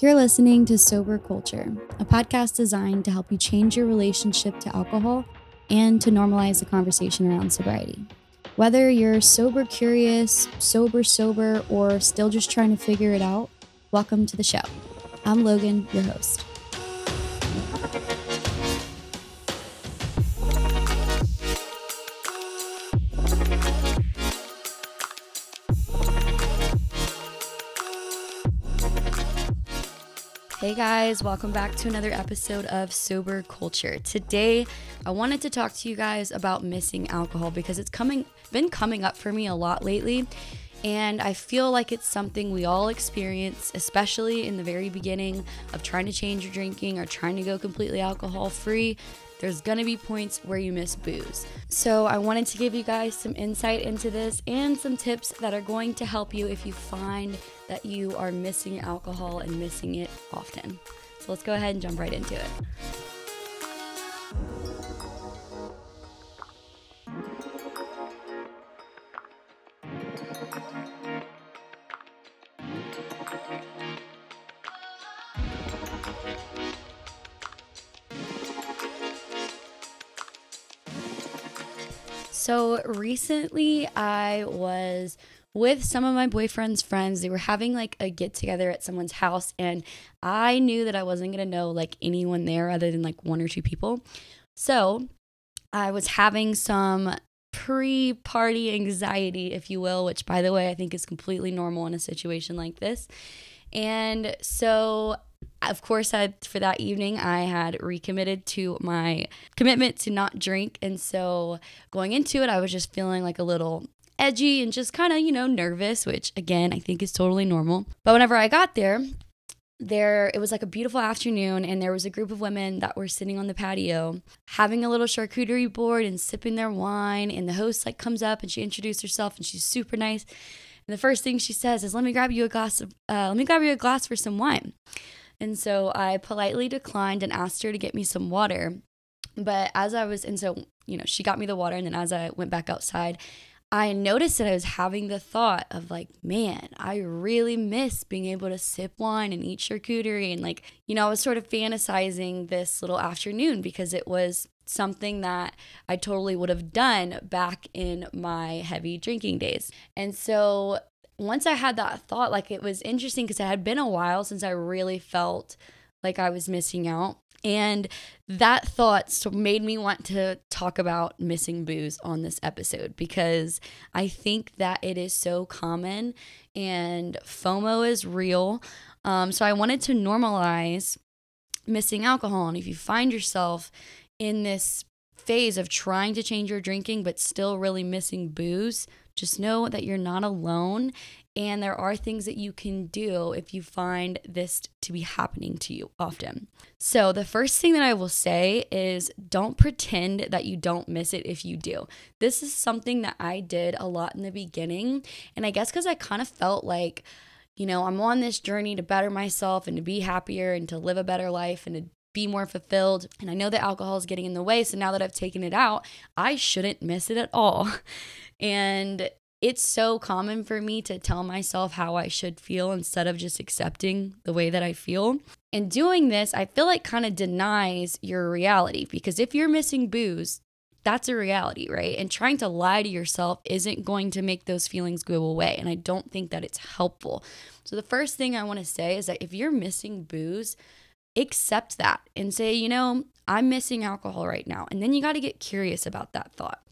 You're listening to Sober Culture, a podcast designed to help you change your relationship to alcohol and to normalize the conversation around sobriety. Whether you're sober curious, sober sober, or still just trying to figure it out, welcome to the show. I'm Logan, your host. Hey guys, welcome back to another episode of Sober Culture. Today, I wanted to talk to you guys about missing alcohol because it's coming been coming up for me a lot lately. And I feel like it's something we all experience, especially in the very beginning of trying to change your drinking or trying to go completely alcohol free there's gonna be points where you miss booze. So, I wanted to give you guys some insight into this and some tips that are going to help you if you find that you are missing alcohol and missing it often. So, let's go ahead and jump right into it. So recently, I was with some of my boyfriend's friends. They were having like a get together at someone's house, and I knew that I wasn't gonna know like anyone there other than like one or two people. So I was having some pre party anxiety, if you will, which by the way, I think is completely normal in a situation like this. And so of course, I, for that evening, I had recommitted to my commitment to not drink. And so going into it, I was just feeling like a little edgy and just kind of, you know, nervous, which again, I think is totally normal. But whenever I got there, there it was like a beautiful afternoon and there was a group of women that were sitting on the patio having a little charcuterie board and sipping their wine and the host like comes up and she introduced herself and she's super nice and the first thing she says is let me grab you a glass of uh, let me grab you a glass for some wine and so I politely declined and asked her to get me some water. But as I was, and so, you know, she got me the water. And then as I went back outside, I noticed that I was having the thought of like, man, I really miss being able to sip wine and eat charcuterie. And like, you know, I was sort of fantasizing this little afternoon because it was something that I totally would have done back in my heavy drinking days. And so once I had that thought, like it was interesting because it had been a while since I really felt like I was missing out. And that thought made me want to talk about missing booze on this episode because I think that it is so common and FOMO is real. Um, so I wanted to normalize missing alcohol. And if you find yourself in this phase of trying to change your drinking but still really missing booze, just know that you're not alone and there are things that you can do if you find this to be happening to you often. So, the first thing that I will say is don't pretend that you don't miss it if you do. This is something that I did a lot in the beginning. And I guess because I kind of felt like, you know, I'm on this journey to better myself and to be happier and to live a better life and to be more fulfilled. And I know that alcohol is getting in the way. So now that I've taken it out, I shouldn't miss it at all. And it's so common for me to tell myself how I should feel instead of just accepting the way that I feel. And doing this, I feel like kind of denies your reality because if you're missing booze, that's a reality, right? And trying to lie to yourself isn't going to make those feelings go away. And I don't think that it's helpful. So, the first thing I want to say is that if you're missing booze, accept that and say, you know, I'm missing alcohol right now. And then you got to get curious about that thought.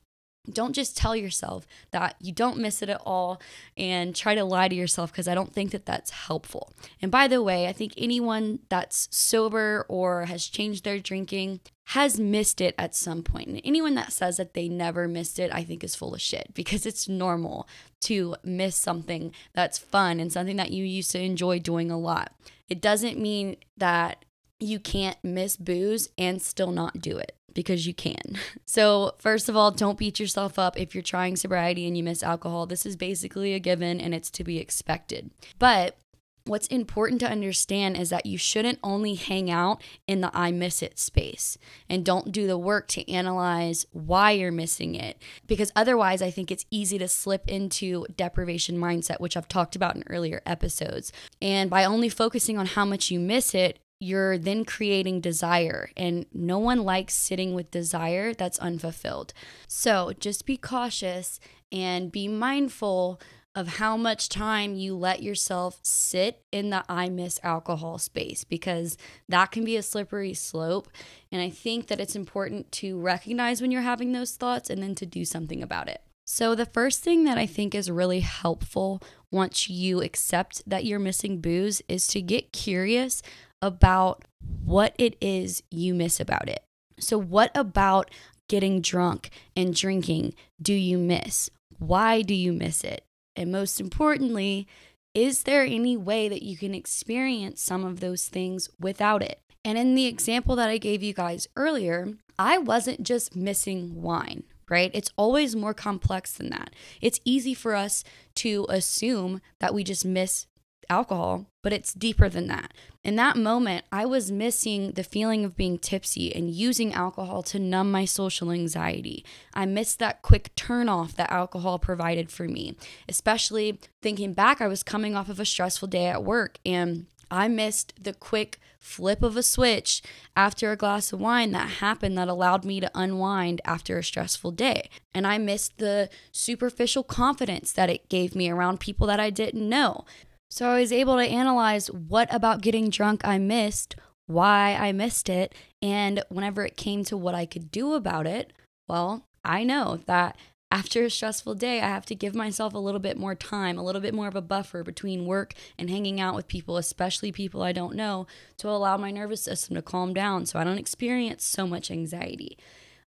Don't just tell yourself that you don't miss it at all and try to lie to yourself because I don't think that that's helpful. And by the way, I think anyone that's sober or has changed their drinking has missed it at some point. And anyone that says that they never missed it, I think is full of shit because it's normal to miss something that's fun and something that you used to enjoy doing a lot. It doesn't mean that you can't miss booze and still not do it because you can. So, first of all, don't beat yourself up if you're trying sobriety and you miss alcohol. This is basically a given and it's to be expected. But what's important to understand is that you shouldn't only hang out in the I miss it space and don't do the work to analyze why you're missing it. Because otherwise, I think it's easy to slip into deprivation mindset, which I've talked about in earlier episodes. And by only focusing on how much you miss it, you're then creating desire, and no one likes sitting with desire that's unfulfilled. So just be cautious and be mindful of how much time you let yourself sit in the I miss alcohol space because that can be a slippery slope. And I think that it's important to recognize when you're having those thoughts and then to do something about it. So, the first thing that I think is really helpful once you accept that you're missing booze is to get curious about what it is you miss about it. So, what about getting drunk and drinking do you miss? Why do you miss it? And most importantly, is there any way that you can experience some of those things without it? And in the example that I gave you guys earlier, I wasn't just missing wine, right? It's always more complex than that. It's easy for us to assume that we just miss alcohol, but it's deeper than that. In that moment, I was missing the feeling of being tipsy and using alcohol to numb my social anxiety. I missed that quick turn off that alcohol provided for me, especially thinking back, I was coming off of a stressful day at work and I missed the quick flip of a switch after a glass of wine that happened that allowed me to unwind after a stressful day. And I missed the superficial confidence that it gave me around people that I didn't know. So I was able to analyze what about getting drunk I missed, why I missed it, and whenever it came to what I could do about it, well, I know that after a stressful day, I have to give myself a little bit more time, a little bit more of a buffer between work and hanging out with people, especially people I don't know, to allow my nervous system to calm down so I don't experience so much anxiety.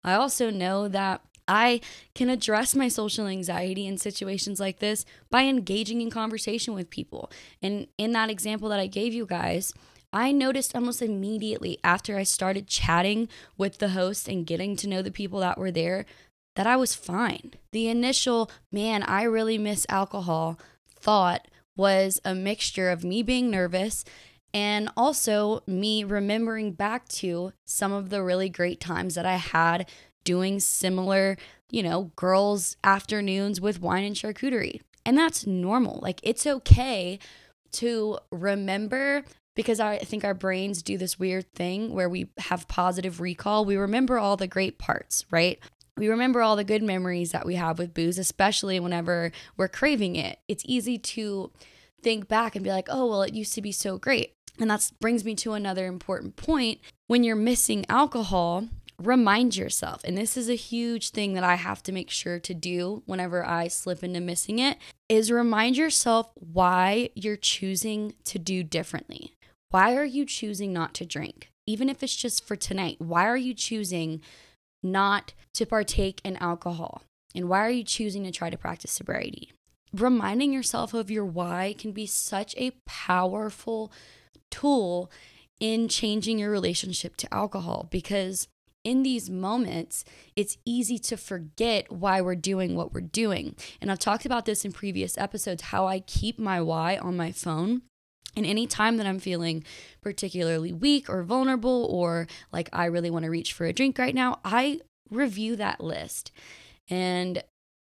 I also know that I can address my social anxiety in situations like this by engaging in conversation with people. And in that example that I gave you guys, I noticed almost immediately after I started chatting with the host and getting to know the people that were there that I was fine. The initial, man, I really miss alcohol thought was a mixture of me being nervous and also me remembering back to some of the really great times that I had doing similar, you know, girls' afternoons with wine and charcuterie. And that's normal. Like, it's okay to remember because I think our brains do this weird thing where we have positive recall. We remember all the great parts, right? We remember all the good memories that we have with booze, especially whenever we're craving it. It's easy to think back and be like, oh, well, it used to be so great. And that brings me to another important point. When you're missing alcohol, remind yourself, and this is a huge thing that I have to make sure to do whenever I slip into missing it, is remind yourself why you're choosing to do differently. Why are you choosing not to drink? Even if it's just for tonight, why are you choosing not to partake in alcohol? And why are you choosing to try to practice sobriety? Reminding yourself of your why can be such a powerful tool in changing your relationship to alcohol because in these moments, it's easy to forget why we're doing what we're doing. And I've talked about this in previous episodes how I keep my why on my phone. And any time that I'm feeling particularly weak or vulnerable, or like I really want to reach for a drink right now, I review that list. And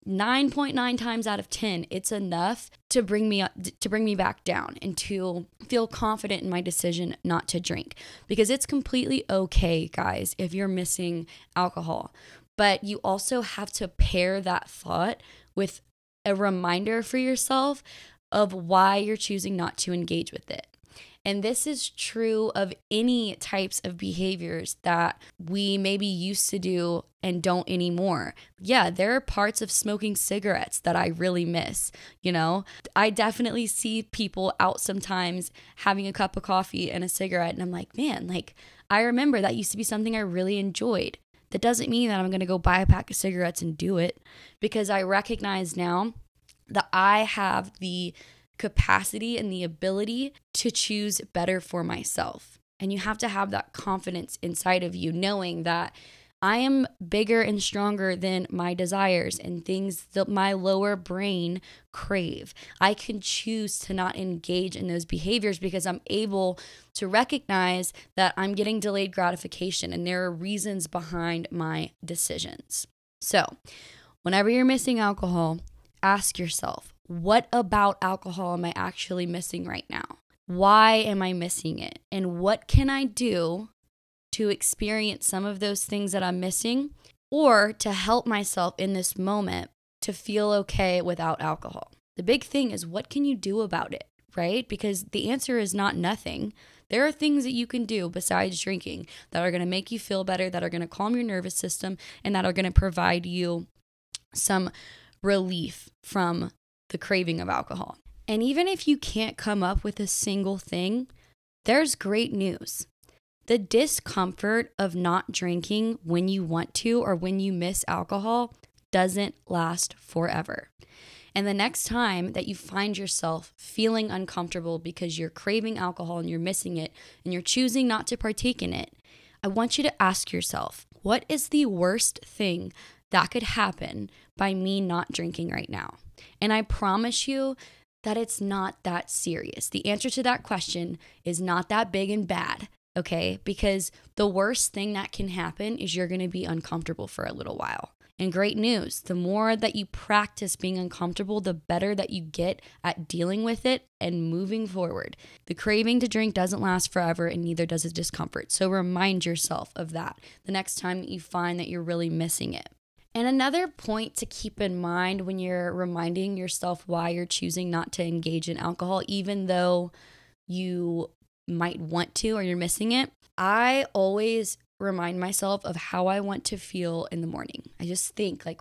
9.9 times out of 10 it's enough to bring me up to bring me back down and to feel confident in my decision not to drink. Because it's completely okay guys if you're missing alcohol. But you also have to pair that thought with a reminder for yourself of why you're choosing not to engage with it and this is true of any types of behaviors that we maybe used to do and don't anymore. Yeah, there are parts of smoking cigarettes that I really miss. You know, I definitely see people out sometimes having a cup of coffee and a cigarette, and I'm like, man, like, I remember that used to be something I really enjoyed. That doesn't mean that I'm gonna go buy a pack of cigarettes and do it because I recognize now that I have the capacity and the ability to choose better for myself. And you have to have that confidence inside of you, knowing that I am bigger and stronger than my desires and things that my lower brain crave. I can choose to not engage in those behaviors because I'm able to recognize that I'm getting delayed gratification and there are reasons behind my decisions. So, whenever you're missing alcohol, ask yourself, what about alcohol am I actually missing right now? Why am I missing it? And what can I do to experience some of those things that I'm missing or to help myself in this moment to feel okay without alcohol. The big thing is what can you do about it, right? Because the answer is not nothing. There are things that you can do besides drinking that are going to make you feel better, that are going to calm your nervous system, and that are going to provide you some relief from the craving of alcohol. And even if you can't come up with a single thing, there's great news. The discomfort of not drinking when you want to or when you miss alcohol doesn't last forever. And the next time that you find yourself feeling uncomfortable because you're craving alcohol and you're missing it and you're choosing not to partake in it, I want you to ask yourself what is the worst thing that could happen by me not drinking right now? And I promise you that it's not that serious. The answer to that question is not that big and bad okay? Because the worst thing that can happen is you're to be uncomfortable for a little while. And great news the more that you practice being uncomfortable, the better that you get at dealing with it and moving forward. The craving to drink doesn't last forever, and neither does the discomfort. So remind yourself of that the next time that you find that you're really missing it. And another point to keep in mind when you're reminding yourself why you're choosing not to engage in alcohol, even though you might want to or you're missing it, I always remind myself of how I want to feel in the morning. I just think, like,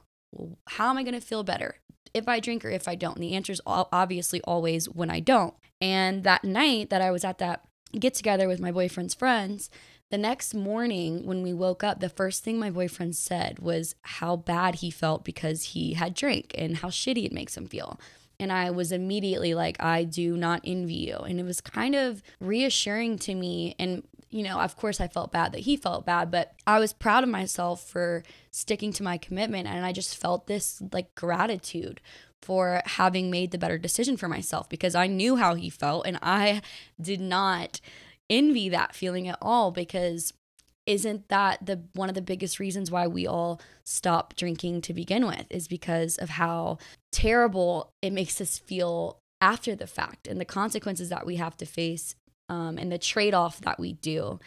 how am I going to feel better if I drink or if I don't? And the answer is obviously always when I don't. And that night that I was at that get together with my boyfriend's friends, the next morning when we woke up, the first thing my boyfriend said was how bad he felt because he had drank and how shitty it makes him feel. And I was immediately like, I do not envy you. And it was kind of reassuring to me. And, you know, of course, I felt bad that he felt bad, but I was proud of myself for sticking to my commitment. And I just felt this like gratitude for having made the better decision for myself because I knew how he felt and I did not envy that feeling at all because isn't that the one of the biggest reasons why we all stop drinking to begin with is because of how terrible it makes us feel after the fact and the consequences that we have to face um, and the trade-off that we do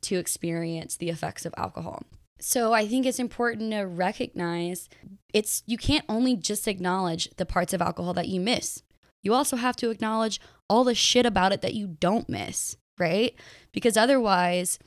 to experience the effects of alcohol. So i think it's important to recognize it's you can't only just acknowledge the parts of alcohol that you miss. You also have to acknowledge all the shit about it that you don't miss right because otherwise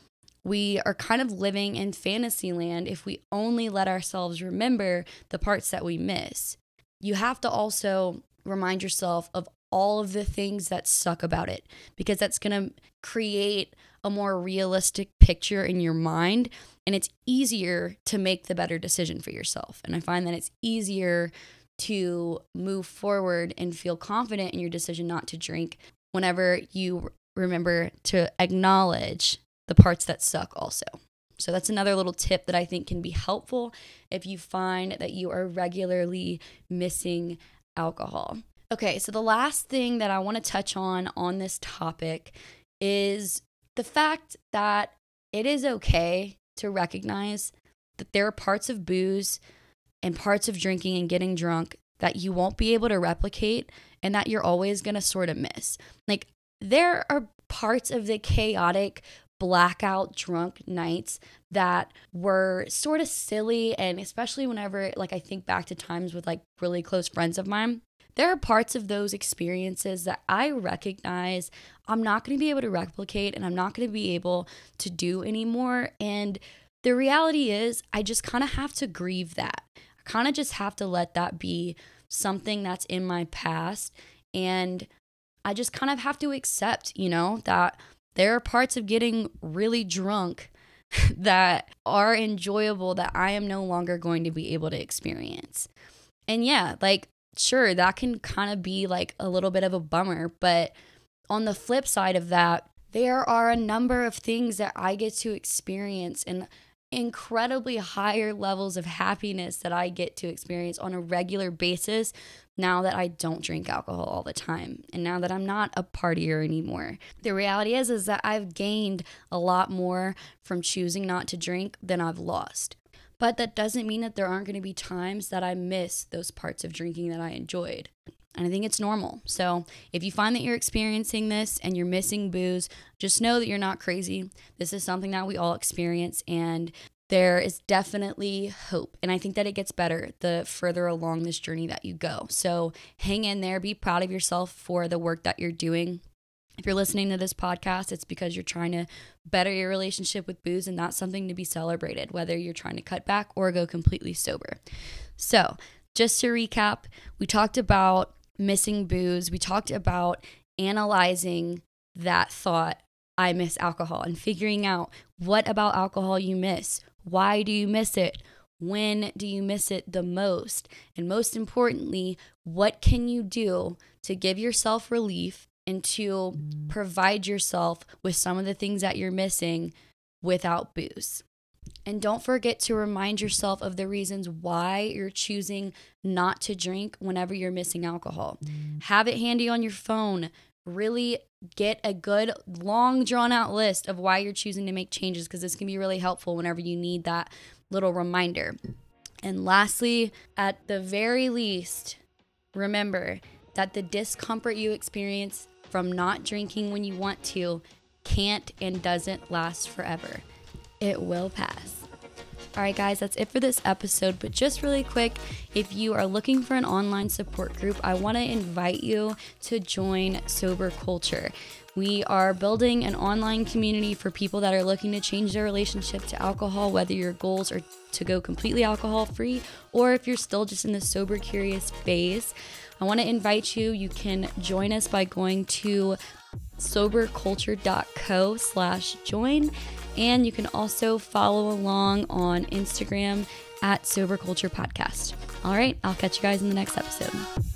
we are kind of living in fantasy land if we only let ourselves remember the parts that we miss. You have to also remind yourself of all of the things that suck about it because that's going to create a more realistic picture in your mind and it's easier to make the better decision for yourself. And I find that it's easier to move forward and feel confident in your decision not to drink whenever you remember to acknowledge the parts that suck also. So that's another little tip that I think can be helpful if you find that you are regularly missing alcohol. Okay, so the last thing that I want to touch on on this topic is the fact that it is okay to recognize that there are parts of booze and parts of drinking and getting drunk that you won't be able to replicate and that you're always going to sort of miss. Like, there are parts of the chaotic blackout drunk nights that were sort of silly and especially whenever like I think back to times with like really close friends of mine there are parts of those experiences that I recognize I'm not going to be able to replicate and I'm not going to be able to do anymore and the reality is I just kind of have to grieve that. I kind of just have to let that be something that's in my past and I just kind of have to accept, you know, that there are parts of getting really drunk that are enjoyable that I am no longer going to be able to experience. And yeah, like, sure, that can kind of be like a little bit of a bummer. But on the flip side of that, there are a number of things that I get to experience and incredibly higher levels of happiness that I get to experience on a regular basis now that I don't drink alcohol all the time and now that I'm not a partier anymore. The reality is is that I've gained a lot more from choosing not to drink than I've lost. But that doesn't mean that there aren't going to be times that I miss those parts of drinking that I enjoyed. And I think it's normal. So if you find that you're experiencing this and you're missing booze, just know that you're not crazy. This is something that we all experience. And there is definitely hope. And I think that it gets better the further along this journey that you go. So hang in there, be proud of yourself for the work that you're doing. If you're listening to this podcast, it's because you're trying to better your relationship with booze, and that's something to be celebrated, whether you're trying to cut back or go completely sober. So, just to recap, we talked about missing booze, we talked about analyzing that thought, I miss alcohol, and figuring out what about alcohol you miss. Why do you miss it? When do you miss it the most? And most importantly, what can you do to give yourself relief and to mm. provide yourself with some of the things that you're missing without booze. And don't forget to remind yourself of the reasons why you're choosing not to drink whenever you're missing alcohol. Mm. Have it handy on your phone. Really get a good, long, drawn out list of why you're choosing to make changes because this can be really helpful whenever you need that little reminder. And lastly, at the very least, remember that the discomfort you experience from not drinking when you want to can't and doesn't last forever. It will pass. All right, guys, that's it for this episode. But just really quick, if you are looking for an online support group, I want to invite you to join Sober Culture. We are building an online community for people that are looking to change their relationship to alcohol, whether your goals are to go completely alcohol free or if you're still just in the sober curious phase. I want to invite you. You can join us by going to soberculture.co slash join. And you can also follow along on Instagram at Sober Culture Podcast. All right, I'll catch you guys in the next episode.